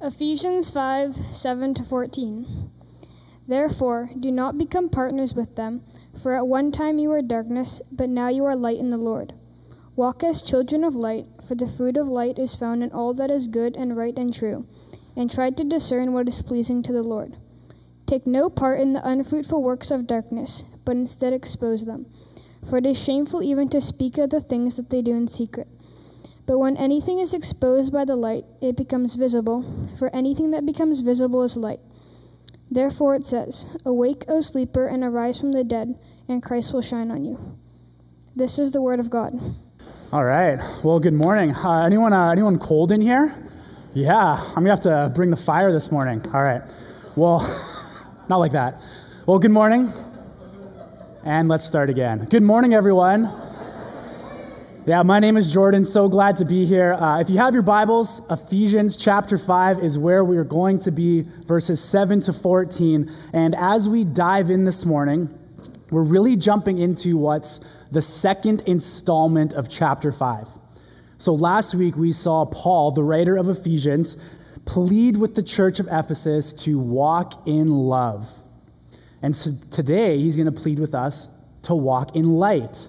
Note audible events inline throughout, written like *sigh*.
Ephesians 5 7 to 14. Therefore, do not become partners with them, for at one time you were darkness, but now you are light in the Lord. Walk as children of light, for the fruit of light is found in all that is good and right and true, and try to discern what is pleasing to the Lord. Take no part in the unfruitful works of darkness, but instead expose them. For it is shameful even to speak of the things that they do in secret. But when anything is exposed by the light, it becomes visible, for anything that becomes visible is light. Therefore it says, Awake, O sleeper, and arise from the dead, and Christ will shine on you. This is the word of God. All right. Well, good morning. Uh, anyone, uh, anyone cold in here? Yeah, I'm gonna have to bring the fire this morning. All right. Well, *laughs* not like that. Well, good morning. And let's start again. Good morning, everyone. Yeah, my name is Jordan. So glad to be here. Uh, if you have your Bibles, Ephesians chapter 5 is where we are going to be, verses 7 to 14. And as we dive in this morning, we're really jumping into what's the second installment of chapter 5. So last week we saw Paul, the writer of Ephesians, plead with the church of Ephesus to walk in love. And so today he's going to plead with us to walk in light.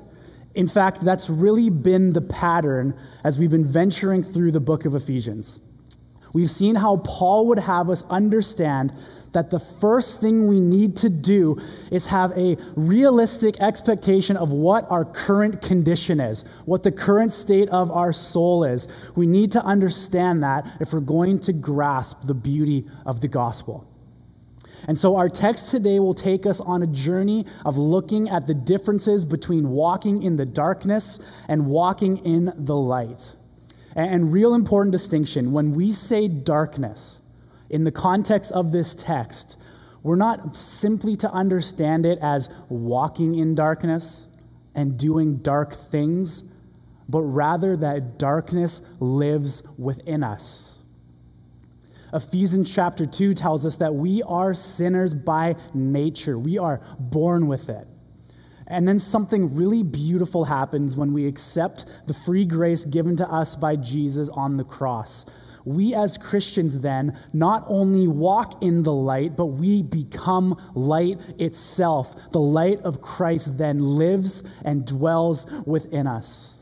In fact, that's really been the pattern as we've been venturing through the book of Ephesians. We've seen how Paul would have us understand that the first thing we need to do is have a realistic expectation of what our current condition is, what the current state of our soul is. We need to understand that if we're going to grasp the beauty of the gospel. And so, our text today will take us on a journey of looking at the differences between walking in the darkness and walking in the light. And, real important distinction when we say darkness, in the context of this text, we're not simply to understand it as walking in darkness and doing dark things, but rather that darkness lives within us. Ephesians chapter 2 tells us that we are sinners by nature, we are born with it. And then something really beautiful happens when we accept the free grace given to us by Jesus on the cross. We as Christians then not only walk in the light, but we become light itself. The light of Christ then lives and dwells within us.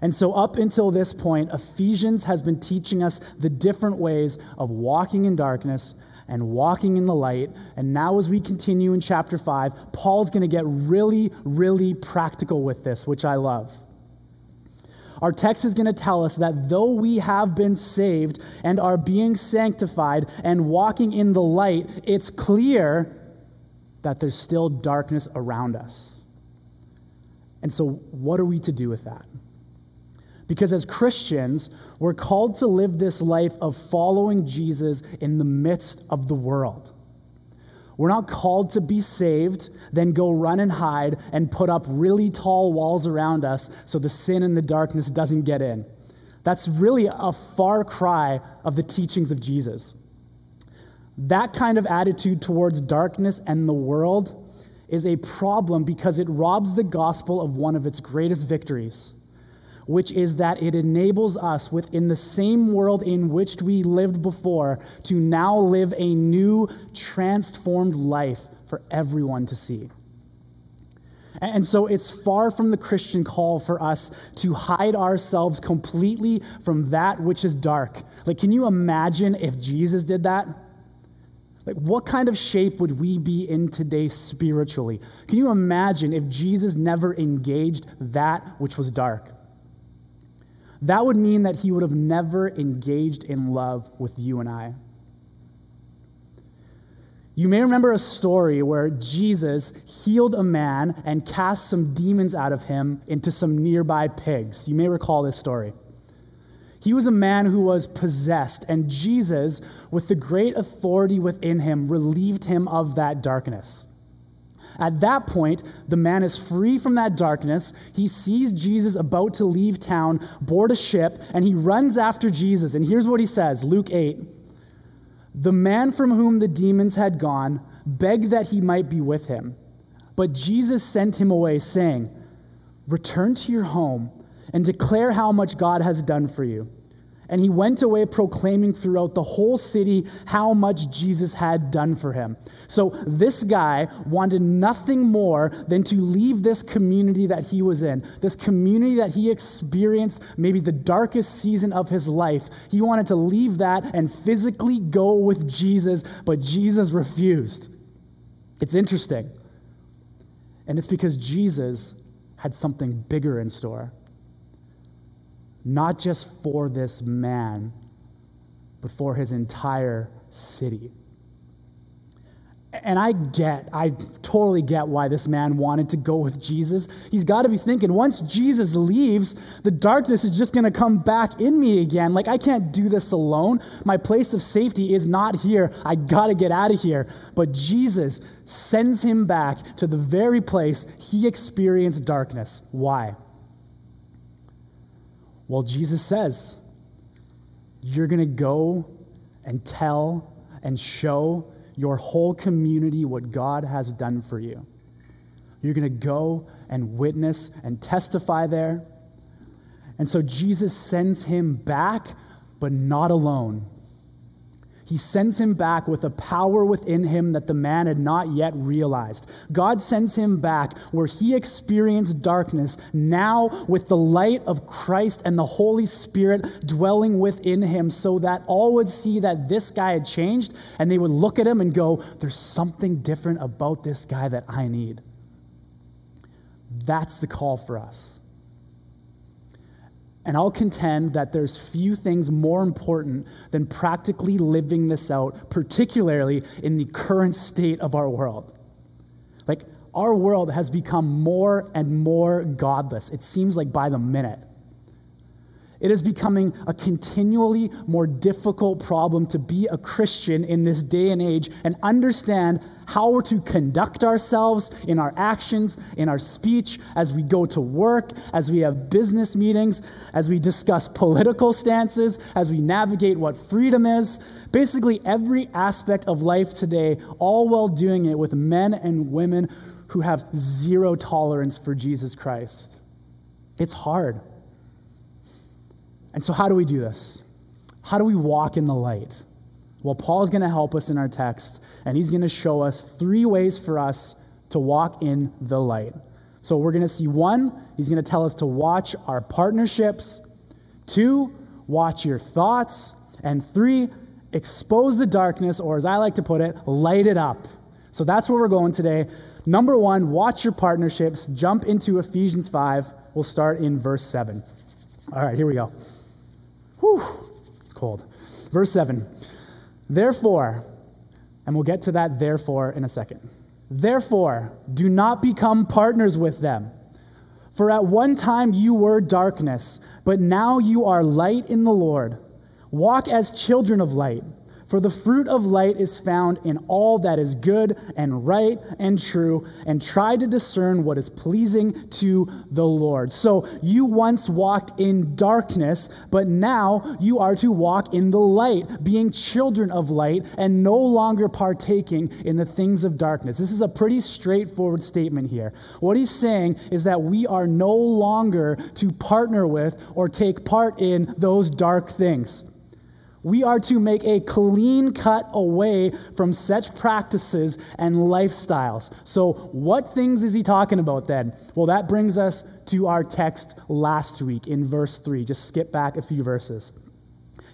And so, up until this point, Ephesians has been teaching us the different ways of walking in darkness and walking in the light. And now, as we continue in chapter 5, Paul's going to get really, really practical with this, which I love. Our text is going to tell us that though we have been saved and are being sanctified and walking in the light, it's clear that there's still darkness around us. And so, what are we to do with that? Because as Christians, we're called to live this life of following Jesus in the midst of the world. We're not called to be saved, then go run and hide and put up really tall walls around us so the sin and the darkness doesn't get in. That's really a far cry of the teachings of Jesus. That kind of attitude towards darkness and the world is a problem because it robs the gospel of one of its greatest victories which is that it enables us within the same world in which we lived before to now live a new, transformed life for everyone to see. And so it's far from the Christian call for us to hide ourselves completely from that which is dark. Like, can you imagine if Jesus did that? Like, what kind of shape would we be in today spiritually? Can you imagine if Jesus never engaged that which was dark? That would mean that he would have never engaged in love with you and I. You may remember a story where Jesus healed a man and cast some demons out of him into some nearby pigs. You may recall this story. He was a man who was possessed, and Jesus, with the great authority within him, relieved him of that darkness. At that point, the man is free from that darkness. He sees Jesus about to leave town, board a ship, and he runs after Jesus. And here's what he says Luke 8 The man from whom the demons had gone begged that he might be with him. But Jesus sent him away, saying, Return to your home and declare how much God has done for you. And he went away proclaiming throughout the whole city how much Jesus had done for him. So this guy wanted nothing more than to leave this community that he was in, this community that he experienced maybe the darkest season of his life. He wanted to leave that and physically go with Jesus, but Jesus refused. It's interesting. And it's because Jesus had something bigger in store not just for this man, but for his entire city. And I get, I totally get why this man wanted to go with Jesus. He's got to be thinking, once Jesus leaves, the darkness is just going to come back in me again. Like, I can't do this alone. My place of safety is not here. I got to get out of here. But Jesus sends him back to the very place he experienced darkness. Why? Well, Jesus says, you're going to go and tell and show your whole community what God has done for you. You're going to go and witness and testify there. And so Jesus sends him back, but not alone he sends him back with a power within him that the man had not yet realized. God sends him back where he experienced darkness, now with the light of Christ and the Holy Spirit dwelling within him, so that all would see that this guy had changed and they would look at him and go, There's something different about this guy that I need. That's the call for us. And I'll contend that there's few things more important than practically living this out, particularly in the current state of our world. Like, our world has become more and more godless, it seems like by the minute. It is becoming a continually more difficult problem to be a Christian in this day and age and understand how we're to conduct ourselves in our actions, in our speech, as we go to work, as we have business meetings, as we discuss political stances, as we navigate what freedom is. Basically, every aspect of life today, all while doing it with men and women who have zero tolerance for Jesus Christ. It's hard. And so, how do we do this? How do we walk in the light? Well, Paul is going to help us in our text, and he's going to show us three ways for us to walk in the light. So, we're going to see one, he's going to tell us to watch our partnerships, two, watch your thoughts, and three, expose the darkness, or as I like to put it, light it up. So, that's where we're going today. Number one, watch your partnerships. Jump into Ephesians 5. We'll start in verse 7. All right, here we go. Whew, it's cold. Verse 7. Therefore, and we'll get to that therefore in a second. Therefore, do not become partners with them. For at one time you were darkness, but now you are light in the Lord. Walk as children of light. For the fruit of light is found in all that is good and right and true, and try to discern what is pleasing to the Lord. So you once walked in darkness, but now you are to walk in the light, being children of light and no longer partaking in the things of darkness. This is a pretty straightforward statement here. What he's saying is that we are no longer to partner with or take part in those dark things. We are to make a clean cut away from such practices and lifestyles. So, what things is he talking about then? Well, that brings us to our text last week in verse 3. Just skip back a few verses.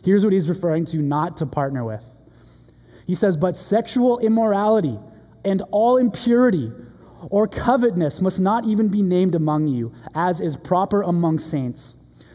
Here's what he's referring to not to partner with. He says, But sexual immorality and all impurity or covetousness must not even be named among you, as is proper among saints.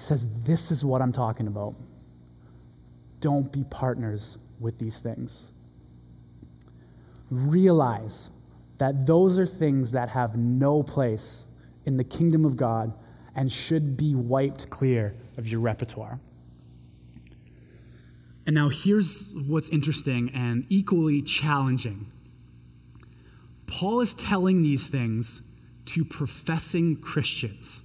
He says, This is what I'm talking about. Don't be partners with these things. Realize that those are things that have no place in the kingdom of God and should be wiped clear of your repertoire. And now here's what's interesting and equally challenging. Paul is telling these things to professing Christians.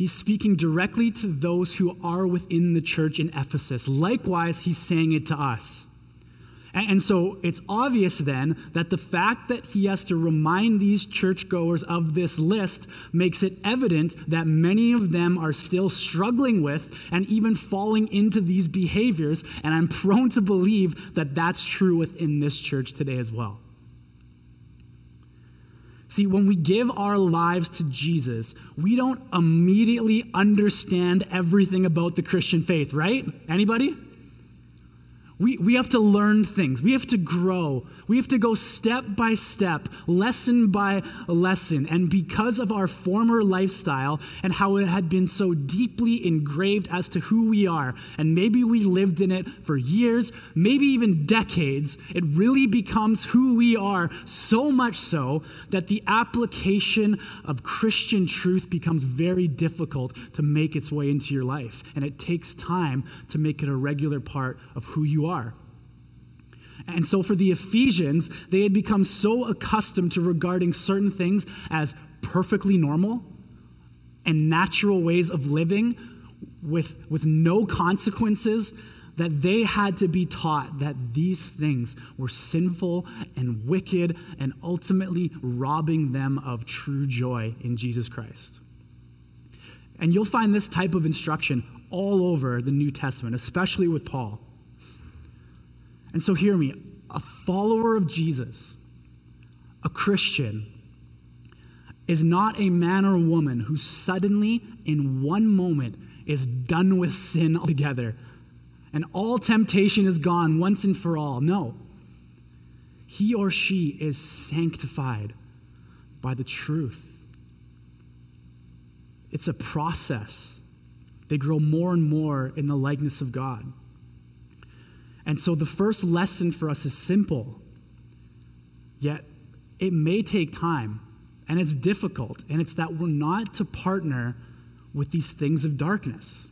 He's speaking directly to those who are within the church in Ephesus. Likewise, he's saying it to us. And so it's obvious then that the fact that he has to remind these churchgoers of this list makes it evident that many of them are still struggling with and even falling into these behaviors. And I'm prone to believe that that's true within this church today as well. See, when we give our lives to Jesus, we don't immediately understand everything about the Christian faith, right? Anybody? We, we have to learn things. We have to grow. We have to go step by step, lesson by lesson. And because of our former lifestyle and how it had been so deeply engraved as to who we are, and maybe we lived in it for years, maybe even decades, it really becomes who we are, so much so that the application of Christian truth becomes very difficult to make its way into your life. And it takes time to make it a regular part of who you are are. And so for the Ephesians, they had become so accustomed to regarding certain things as perfectly normal and natural ways of living with, with no consequences that they had to be taught that these things were sinful and wicked and ultimately robbing them of true joy in Jesus Christ. And you'll find this type of instruction all over the New Testament, especially with Paul. And so, hear me a follower of Jesus, a Christian, is not a man or woman who suddenly, in one moment, is done with sin altogether and all temptation is gone once and for all. No. He or she is sanctified by the truth. It's a process. They grow more and more in the likeness of God. And so the first lesson for us is simple, yet it may take time and it's difficult, and it's that we're not to partner with these things of darkness.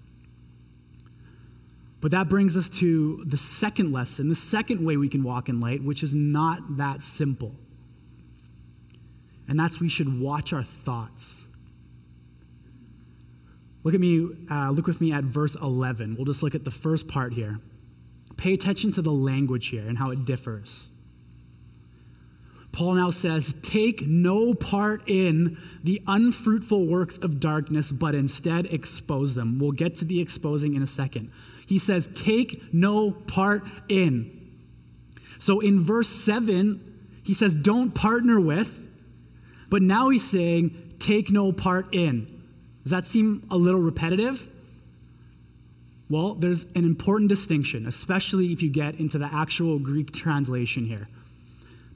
But that brings us to the second lesson, the second way we can walk in light, which is not that simple. And that's we should watch our thoughts. Look at me, uh, look with me at verse 11. We'll just look at the first part here. Pay attention to the language here and how it differs. Paul now says, Take no part in the unfruitful works of darkness, but instead expose them. We'll get to the exposing in a second. He says, Take no part in. So in verse 7, he says, Don't partner with, but now he's saying, Take no part in. Does that seem a little repetitive? Well, there's an important distinction, especially if you get into the actual Greek translation here.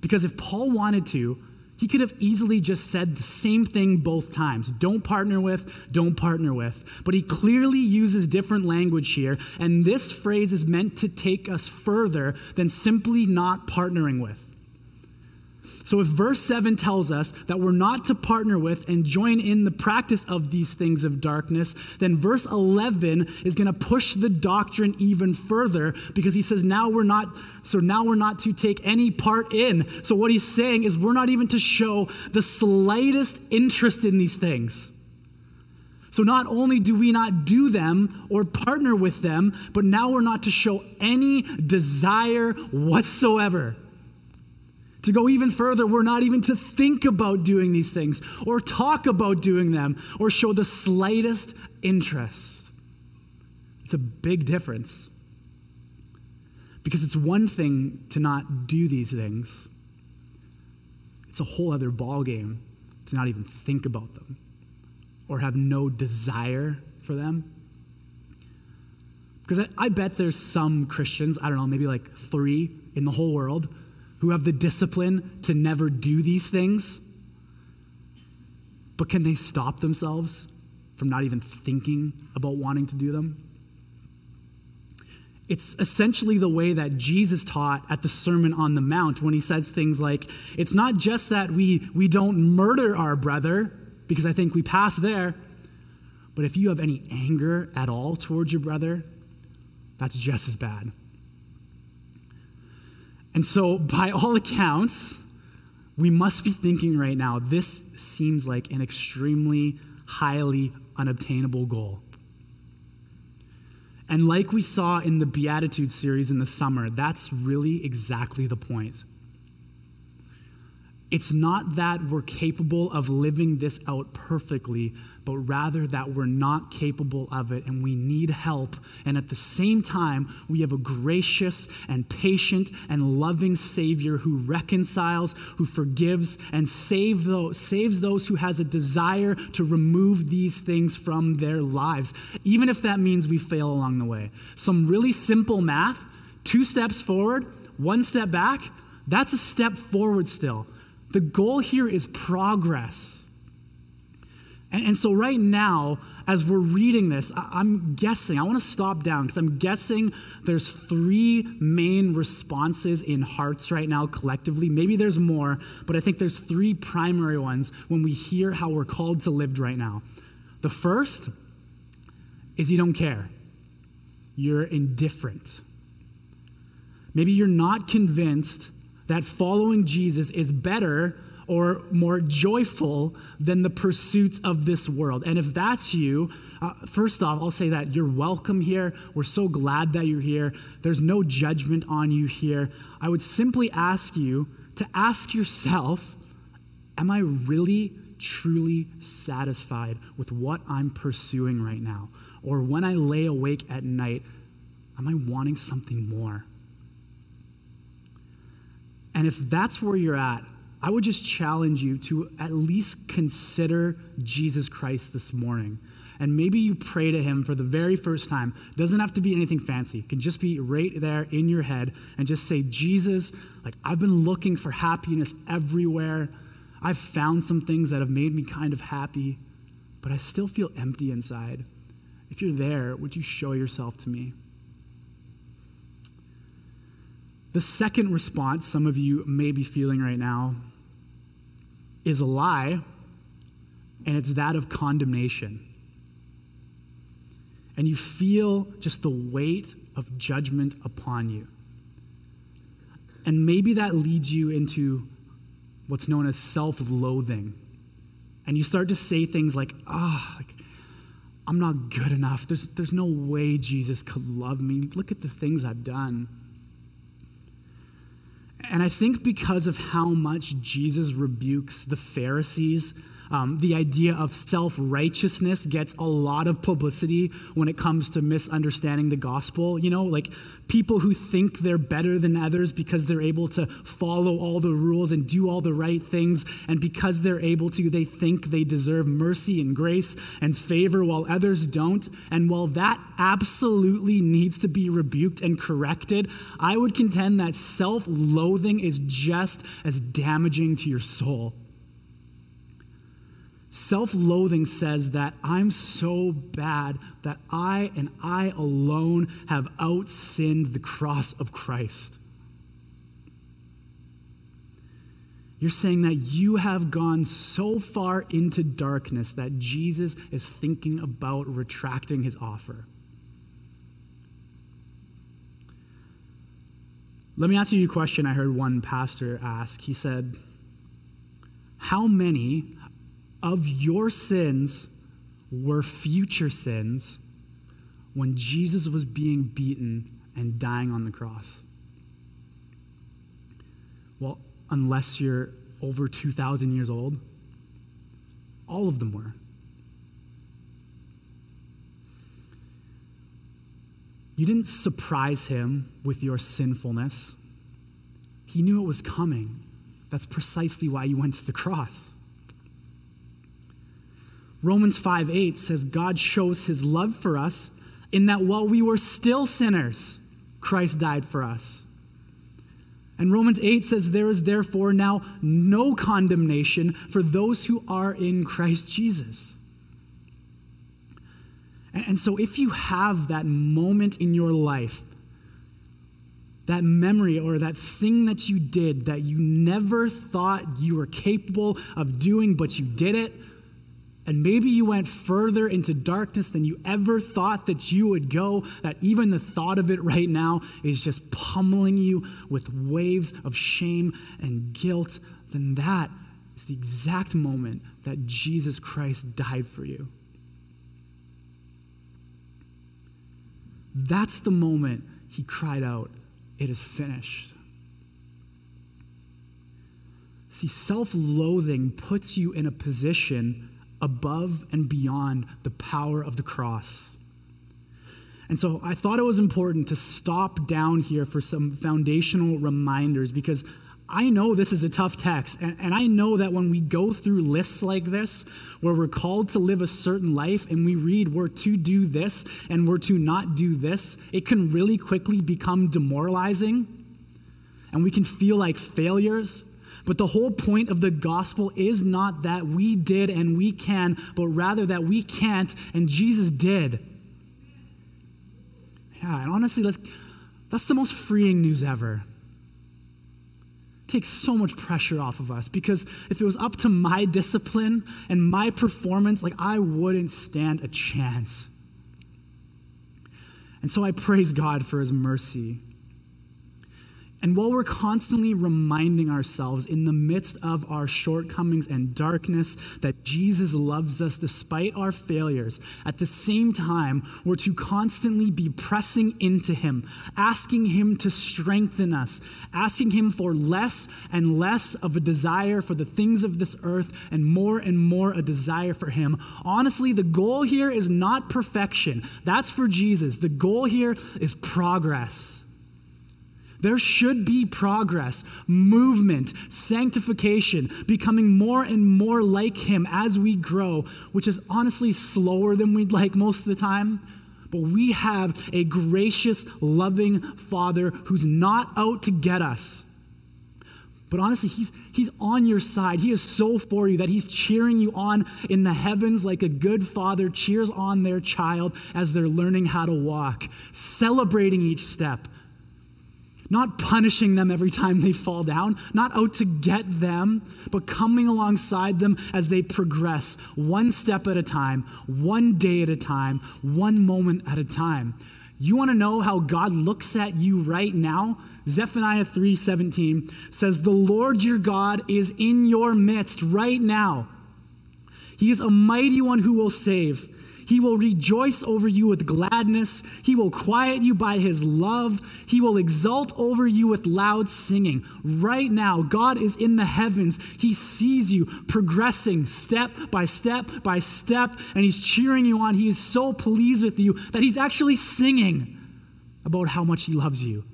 Because if Paul wanted to, he could have easily just said the same thing both times don't partner with, don't partner with. But he clearly uses different language here, and this phrase is meant to take us further than simply not partnering with. So, if verse 7 tells us that we're not to partner with and join in the practice of these things of darkness, then verse 11 is going to push the doctrine even further because he says, now we're not, so now we're not to take any part in. So, what he's saying is, we're not even to show the slightest interest in these things. So, not only do we not do them or partner with them, but now we're not to show any desire whatsoever. To go even further, we're not even to think about doing these things or talk about doing them or show the slightest interest. It's a big difference. Because it's one thing to not do these things, it's a whole other ballgame to not even think about them or have no desire for them. Because I, I bet there's some Christians, I don't know, maybe like three in the whole world who have the discipline to never do these things. But can they stop themselves from not even thinking about wanting to do them? It's essentially the way that Jesus taught at the Sermon on the Mount when he says things like, it's not just that we, we don't murder our brother, because I think we pass there, but if you have any anger at all towards your brother, that's just as bad. And so, by all accounts, we must be thinking right now this seems like an extremely highly unobtainable goal. And like we saw in the Beatitude series in the summer, that's really exactly the point. It's not that we're capable of living this out perfectly, but rather that we're not capable of it and we need help. And at the same time, we have a gracious and patient and loving Savior who reconciles, who forgives, and save those, saves those who has a desire to remove these things from their lives, even if that means we fail along the way. Some really simple math two steps forward, one step back, that's a step forward still. The goal here is progress. And, and so, right now, as we're reading this, I, am guessing, I want to stop down because I'm guessing there's three main responses in hearts right now collectively. Maybe there's more, but I think there's three primary ones when we hear how we're called to live right now. The first is you don't care, you're indifferent. Maybe you're not convinced that following Jesus is better or more joyful than the pursuits of this world. And if that's you, uh, first off, I'll say that you're welcome here. We're so glad that you're here. There's no judgment on you here. I would simply ask you to ask yourself Am I really, truly satisfied with what I'm pursuing right now? Or when I lay awake at night, am I wanting something more? And if that's where you're at, I would just challenge you to at least consider Jesus Christ this morning. And maybe you pray to him for the very first time. Doesn't have to be anything fancy. It can just be right there in your head and just say, Jesus, like I've been looking for happiness everywhere. I've found some things that have made me kind of happy, but I still feel empty inside. If you're there, would you show yourself to me? The second response some of you may be feeling right now is a lie, and it's that of condemnation. And you feel just the weight of judgment upon you. And maybe that leads you into what's known as self loathing. And you start to say things like, ah, oh, like, I'm not good enough. There's, there's no way Jesus could love me. Look at the things I've done. And I think because of how much Jesus rebukes the Pharisees um, the idea of self righteousness gets a lot of publicity when it comes to misunderstanding the gospel. You know, like people who think they're better than others because they're able to follow all the rules and do all the right things. And because they're able to, they think they deserve mercy and grace and favor while others don't. And while that absolutely needs to be rebuked and corrected, I would contend that self loathing is just as damaging to your soul. Self loathing says that I'm so bad that I and I alone have outsinned the cross of Christ. You're saying that you have gone so far into darkness that Jesus is thinking about retracting his offer. Let me ask you a question I heard one pastor ask. He said, How many of your sins were future sins when Jesus was being beaten and dying on the cross? Well, unless you're over 2,000 years old, all of them were. You didn't surprise him with your sinfulness. He knew it was coming. That's precisely why you went to the cross. Romans 5 8 says, God shows his love for us in that while we were still sinners, Christ died for us. And Romans 8 says, There is therefore now no condemnation for those who are in Christ Jesus. And, so, if you have that moment in your life, that memory or that thing that you did that you never thought you were capable of doing, but you did it, And maybe you went further into darkness than you ever thought that you would go, that even the thought of it right now is just pummeling you with waves of shame and guilt. Then that is the exact moment that Jesus Christ died for you. That's the moment he cried out, It is finished. See, self loathing puts you in a position above and beyond the power of the cross. And so I thought it was important to stop down here for some foundational reminders because I know this is a tough text. And, and, I know that when we go through lists like this, where we're called to live a certain life and we read we're to do this and we're to not do this, it can really quickly become demoralizing. And we can feel like failures. But the whole point of the gospel is not that we did and we can, but rather that we can't and Jesus did. Yeah, and honestly, that's the most freeing news ever. It takes so much pressure off of us because if it was up to my discipline and my performance, like I wouldn't stand a chance. And so I praise God for his mercy and while we're constantly reminding ourselves in the midst of our shortcomings and darkness that Jesus loves us despite our failures, at the same time, we're to constantly be pressing into Him, asking Him to strengthen us, asking Him for less and less of a desire for the things of this earth and more and more a desire for Him. Honestly, the goal here is not perfection. That's for Jesus. The goal here is progress. There should be progress, movement, sanctification, becoming more and more like Him as we grow, which is honestly slower than we'd like most of the time. But we have a gracious, loving Father who's not out to get us. But honestly, he's, he's on your side. He is so for you that he's cheering you on in the heavens like a good father cheers on their child as they're learning how to walk, celebrating each step, not punishing them every time they fall down, not out to get them, but coming alongside them as they progress, one step at a time, one day at a time, one moment at a time. You want to know how God looks at you right now? Zephaniah 3:17 says, "The Lord your God is in your midst right now. He is a mighty one who will save." He will rejoice over you with gladness. He will quiet you by his love. He will exult over you with loud singing. Right now, God is in the heavens. He sees you progressing step by step by step, and he's cheering you on. He is so pleased with you that he's actually singing about how much he loves you.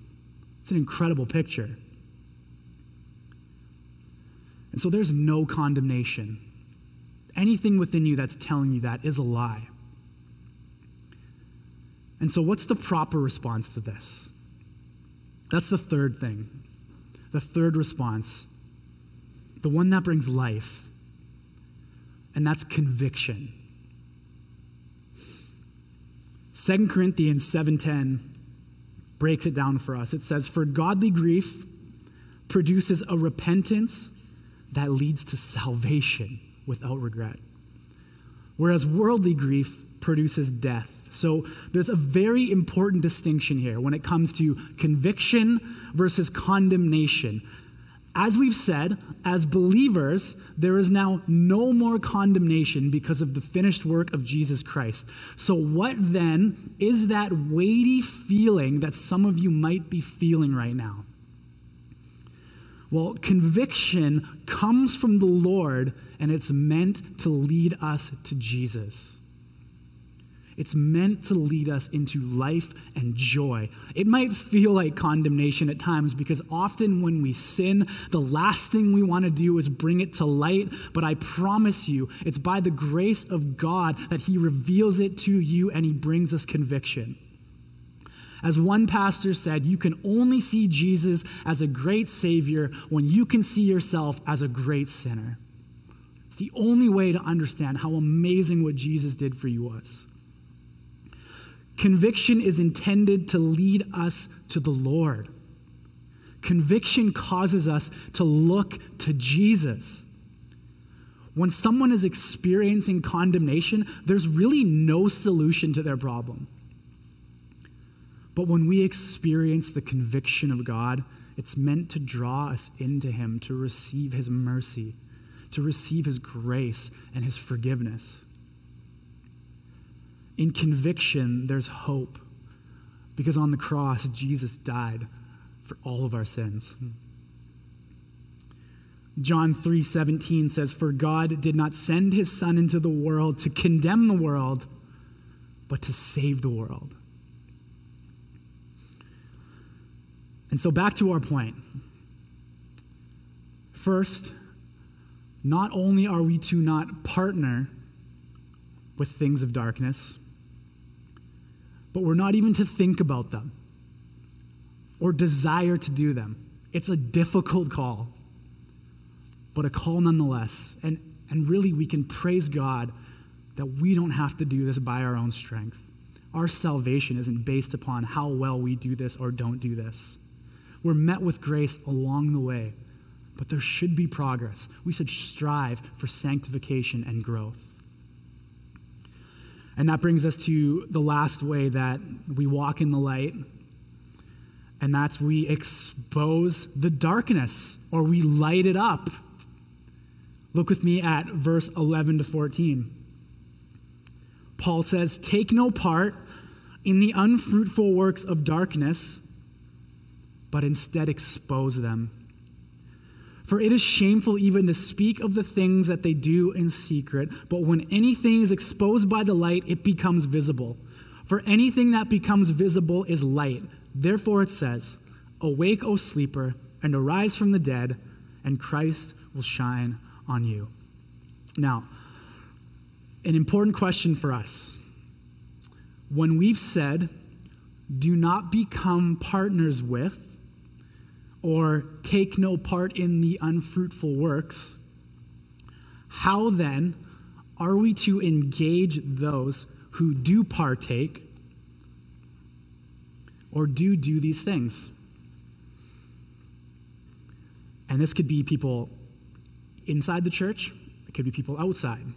It's an incredible picture. And so there's no condemnation. Anything within you that's telling you that is a lie. And so, what's the proper response to this? That's the third thing. The third response, the one that brings life, and that's conviction. 2 Corinthians 7:10 breaks it down for us. It says, "For godly grief produces a repentance that leads to salvation without regret, whereas worldly grief produces death." So there's a very important distinction here when it comes to conviction versus condemnation. As we've said, as believers, there is now no more condemnation because of the finished work of Jesus Christ. So, what then is that weighty feeling that some of you might be feeling right now? Well, conviction comes from the Lord and it's meant to lead us to Jesus. It's meant to lead us into life and joy. It might feel like condemnation at times because often when we sin, the last thing we want to do is bring it to light. But I promise you, it's by the grace of God that He reveals it to you and He brings us conviction. As one pastor said, you can only see Jesus as a great Savior when you can see yourself as a great sinner. It's the only way to understand how amazing what Jesus did for you was. Conviction is intended to lead us to the Lord. Conviction causes us to look to Jesus. when someone is experiencing condemnation, there's really no solution to their problem. But when we experience the conviction of God, it's meant to draw us into Him, to receive His mercy, to receive His grace and His forgiveness. In conviction, there's hope because on the cross, Jesus died for all of our sins. John 3:17 says for God did not send his son into the world to condemn the world but to save the world. And so back to our point. First, not only are we to not partner with things of darkness, but we're not even to think about them or desire to do them. It's a difficult call but a call nonetheless. And, and really, we can praise God that we don't have to do this by our own strength. Our salvation isn't based upon how well we do this or don't do this. We're met with grace along the way, but there should be progress. We should strive for sanctification and growth. And that brings us to the last way that we walk in the light, and that's we expose the darkness or we light it up. Look with me at verse 11 to 14. Paul says, Take no part in the unfruitful works of darkness, but instead expose them. For it is shameful even to speak of the things that they do in secret, but when anything is exposed by the light, it becomes visible. For anything that becomes visible is light. Therefore it says, Awake, O sleeper, and arise from the dead, and Christ will shine on you. Now, an important question for us. When we've said, do not become partners with, or take no part in the unfruitful works, how then are we to engage those who do partake or do do these things? And this could be people inside the church, it could be people outside.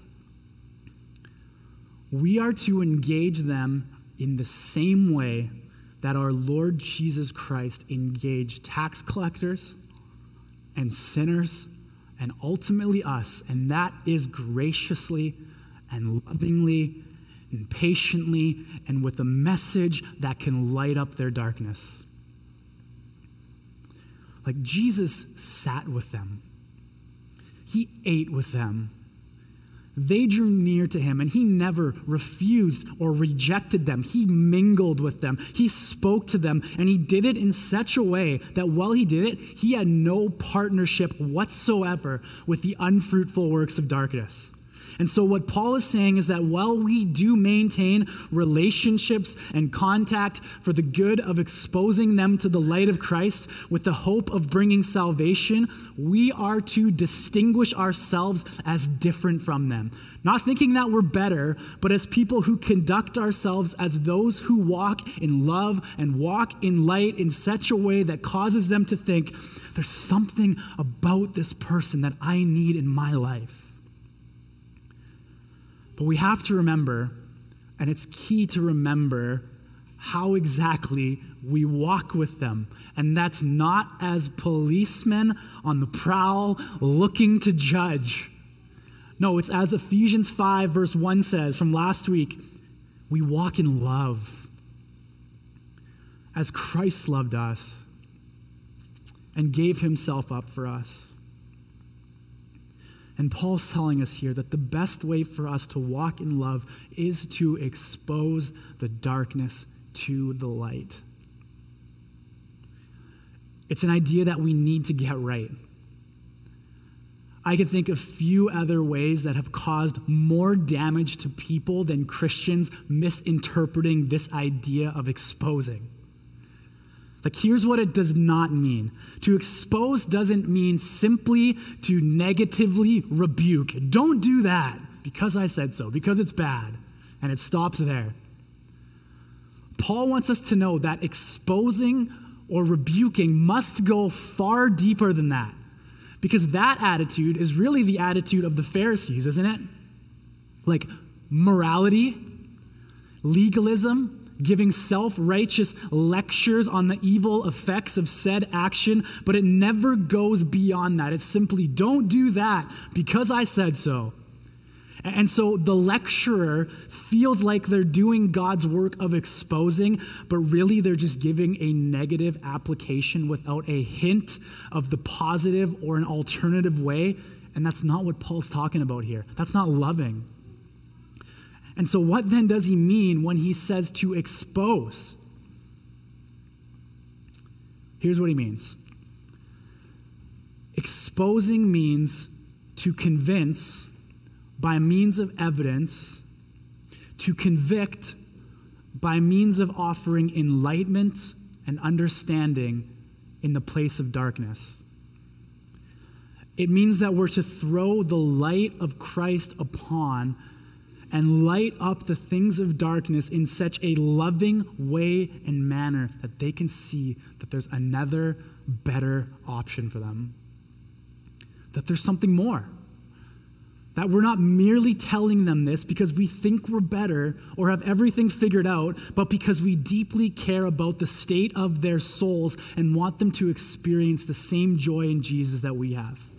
We are to engage them in the same way that our Lord Jesus Christ engaged tax collectors and sinners and ultimately us, and that is graciously and lovingly and patiently and with a message that can light up their darkness. Like Jesus sat with them he ate with them. They drew near to him, and he never refused or rejected them. He mingled with them. He spoke to them, and he did it in such a way that while he did it, he had no partnership whatsoever with the unfruitful works of darkness. And so, what Paul is saying is that while we do maintain relationships and contact for the good of exposing them to the light of Christ with the hope of bringing salvation, we are to distinguish ourselves as different from them. Not thinking that we're better, but as people who conduct ourselves as those who walk in love and walk in light in such a way that causes them to think, there's something about this person that I need in my life. But we have to remember, and it's key to remember, how exactly we walk with them. And that's not as policemen on the prowl looking to judge. No, it's as Ephesians 5, verse 1 says from last week we walk in love as Christ loved us and gave himself up for us. And Paul's telling us here that the best way for us to walk in love is to expose the darkness to the light. It's an idea that we need to get right. I can think of few other ways that have caused more damage to people than Christians misinterpreting this idea of exposing. Like, here's what it does not mean to expose doesn't mean simply to negatively rebuke. Don't do that because I said so, because it's bad. And it stops there. Paul wants us to know that exposing or rebuking must go far deeper than that. Because that attitude is really the attitude of the Pharisees, isn't it? Like morality, legalism, giving self righteous lectures on the evil effects of said action, but it never goes beyond that. It's simply, don't do that because I said so. And so the lecturer feels like they're doing God's work of exposing, but really they're just giving a negative application without a hint of the positive or an alternative way. And that's not what Paul's talking about here. That's not loving. And so, what then does he mean when he says to expose? Here's what he means exposing means to convince by means of evidence, to convict by means of offering enlightenment and understanding in the place of darkness. It means that we're to throw the light of Christ upon and light up the things of darkness in such a loving way and manner that they can see that there's another better option for them, that there's something more. That we're not merely telling them this because we think we're better or have everything figured out, but because we deeply care about the state of their souls and want them to experience the same joy in Jesus that we have.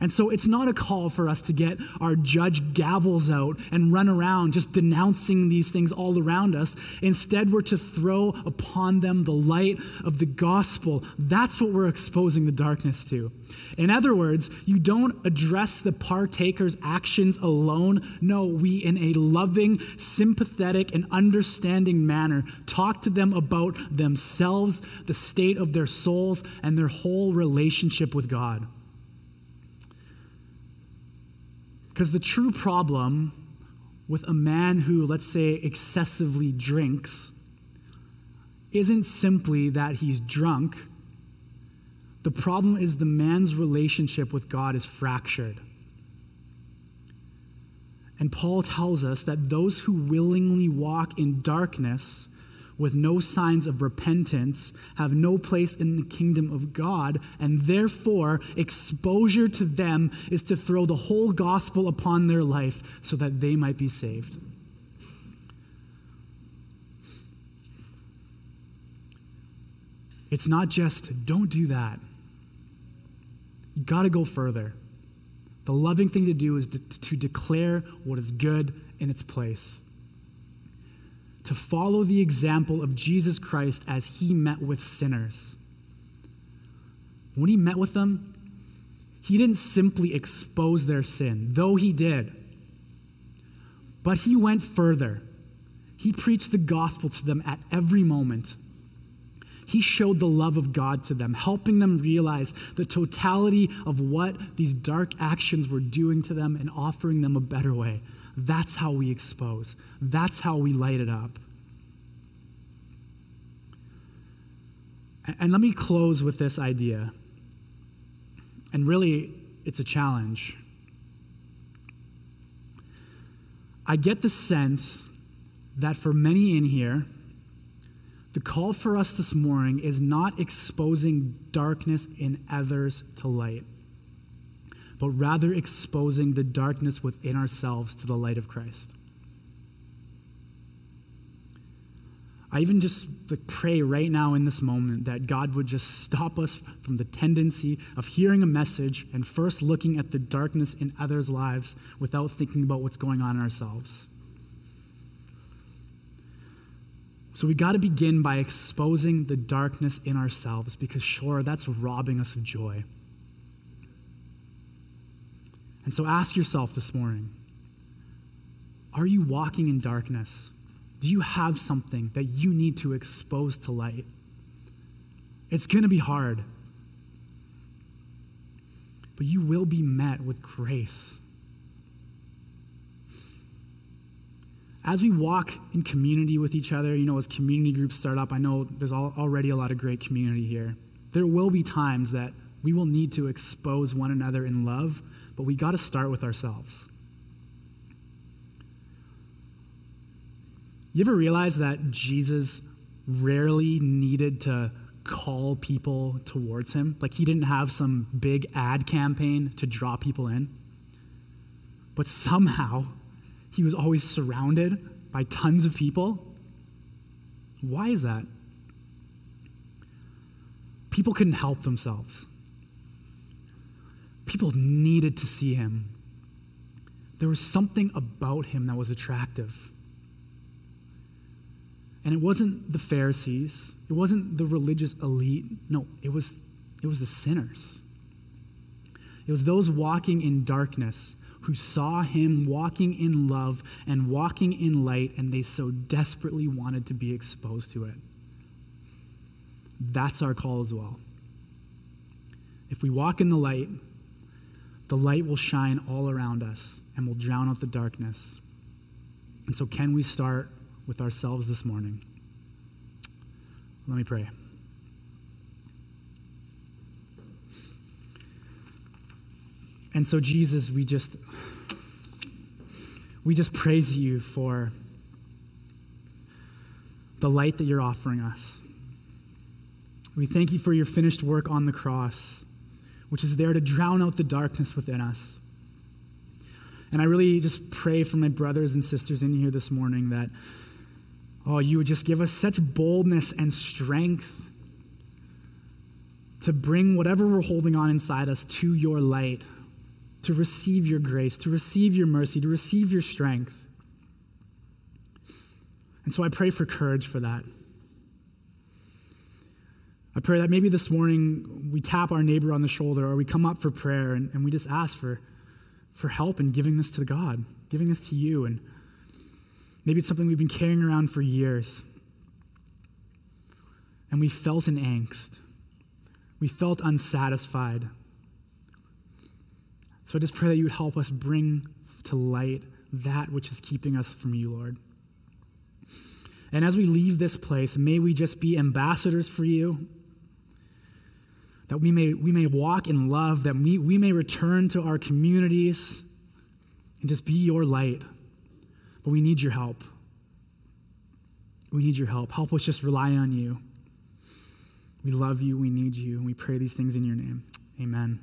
And so it's not a call for us to get our judge gavels out and run around just denouncing these things all around us. Instead, we're to throw upon them the light of the gospel. That's what we're exposing the darkness to. In other words, you don't address the partaker's actions alone. No, we, in a loving, sympathetic, and understanding manner, talk to them about themselves, the state of their souls, and their whole relationship with God. Because the true problem with a man who, let's say, excessively drinks isn't simply that he's drunk. The problem is the man's relationship with God is fractured. And Paul tells us that those who willingly walk in darkness with no signs of repentance have no place in the kingdom of God, and therefore exposure to them is to throw the whole gospel upon their life so that they might be saved. It's not just, don't do that. You got to go further. The loving thing to do is to, to declare what is good in its place to follow the example of Jesus Christ as he met with sinners. When he met with them, he didn't simply expose their sin, though he did. But he went further. He preached the gospel to them at every moment. He showed the love of God to them, helping them realize the totality of what these dark actions were doing to them and offering them a better way. That's how we expose, that's how we light it up. And let me close with this idea. And really, it's a challenge. I get the sense that for many in here, the call for us this morning is not exposing darkness in others to light but rather exposing the darkness within ourselves to the light of Christ. I even just like, pray right now in this moment that God would just stop us from the tendency of hearing a message and first looking at the darkness in others' lives without thinking about what's going on in ourselves. So we got to begin by exposing the darkness in ourselves because, sure, that's robbing us of joy. And so ask yourself this morning are you walking in darkness? Do you have something that you need to expose to light? It's going to be hard, but you will be met with grace. As we walk in community with each other, you know, as community groups start up, I know there's already a lot of great community here. There will be times that we will need to expose one another in love but we got to start with ourselves. You ever realize that Jesus rarely needed to call people towards him. Like he didn't have some big ad campaign to draw people in. But somehow he was always surrounded by tons of people. Why is that? People couldn't help themselves. People needed to see him. There was something about him that was attractive. And it wasn't the Pharisees, it wasn't the religious elite. No, it was, it was the sinners. It was those walking in darkness who saw him walking in love and walking in light, and they so desperately wanted to be exposed to it. That's our call as well. If we walk in the light, the light will shine all around us and will drown out the darkness. And so, can we start with ourselves this morning? Let me pray. And so, Jesus, we just we just praise you for the light that you're offering us. We thank you for your finished work on the cross, which is there to drown out the darkness within us. And I really just pray for my brothers and sisters in here this morning that, oh, you would just give us such boldness and strength to bring whatever we're holding on inside us to your light to receive your grace, to receive your mercy, to receive your strength. And so I pray for courage for that. I pray that maybe this morning we tap our neighbor on the shoulder or we come up for prayer and, and we just ask for, for help in giving this to God, giving this to you. And maybe it's something we've been carrying around for years. And we felt an angst. We felt unsatisfied. So I just pray that you would help us bring to light that which is keeping us from you, Lord. And as we leave this place, may we just be ambassadors for you. That we may, we may walk in love, that we, we may return to our communities and just be your light. But we need your help. We need your help. Help us just rely on you. We love you. We need you. And we pray these things in your name. Amen.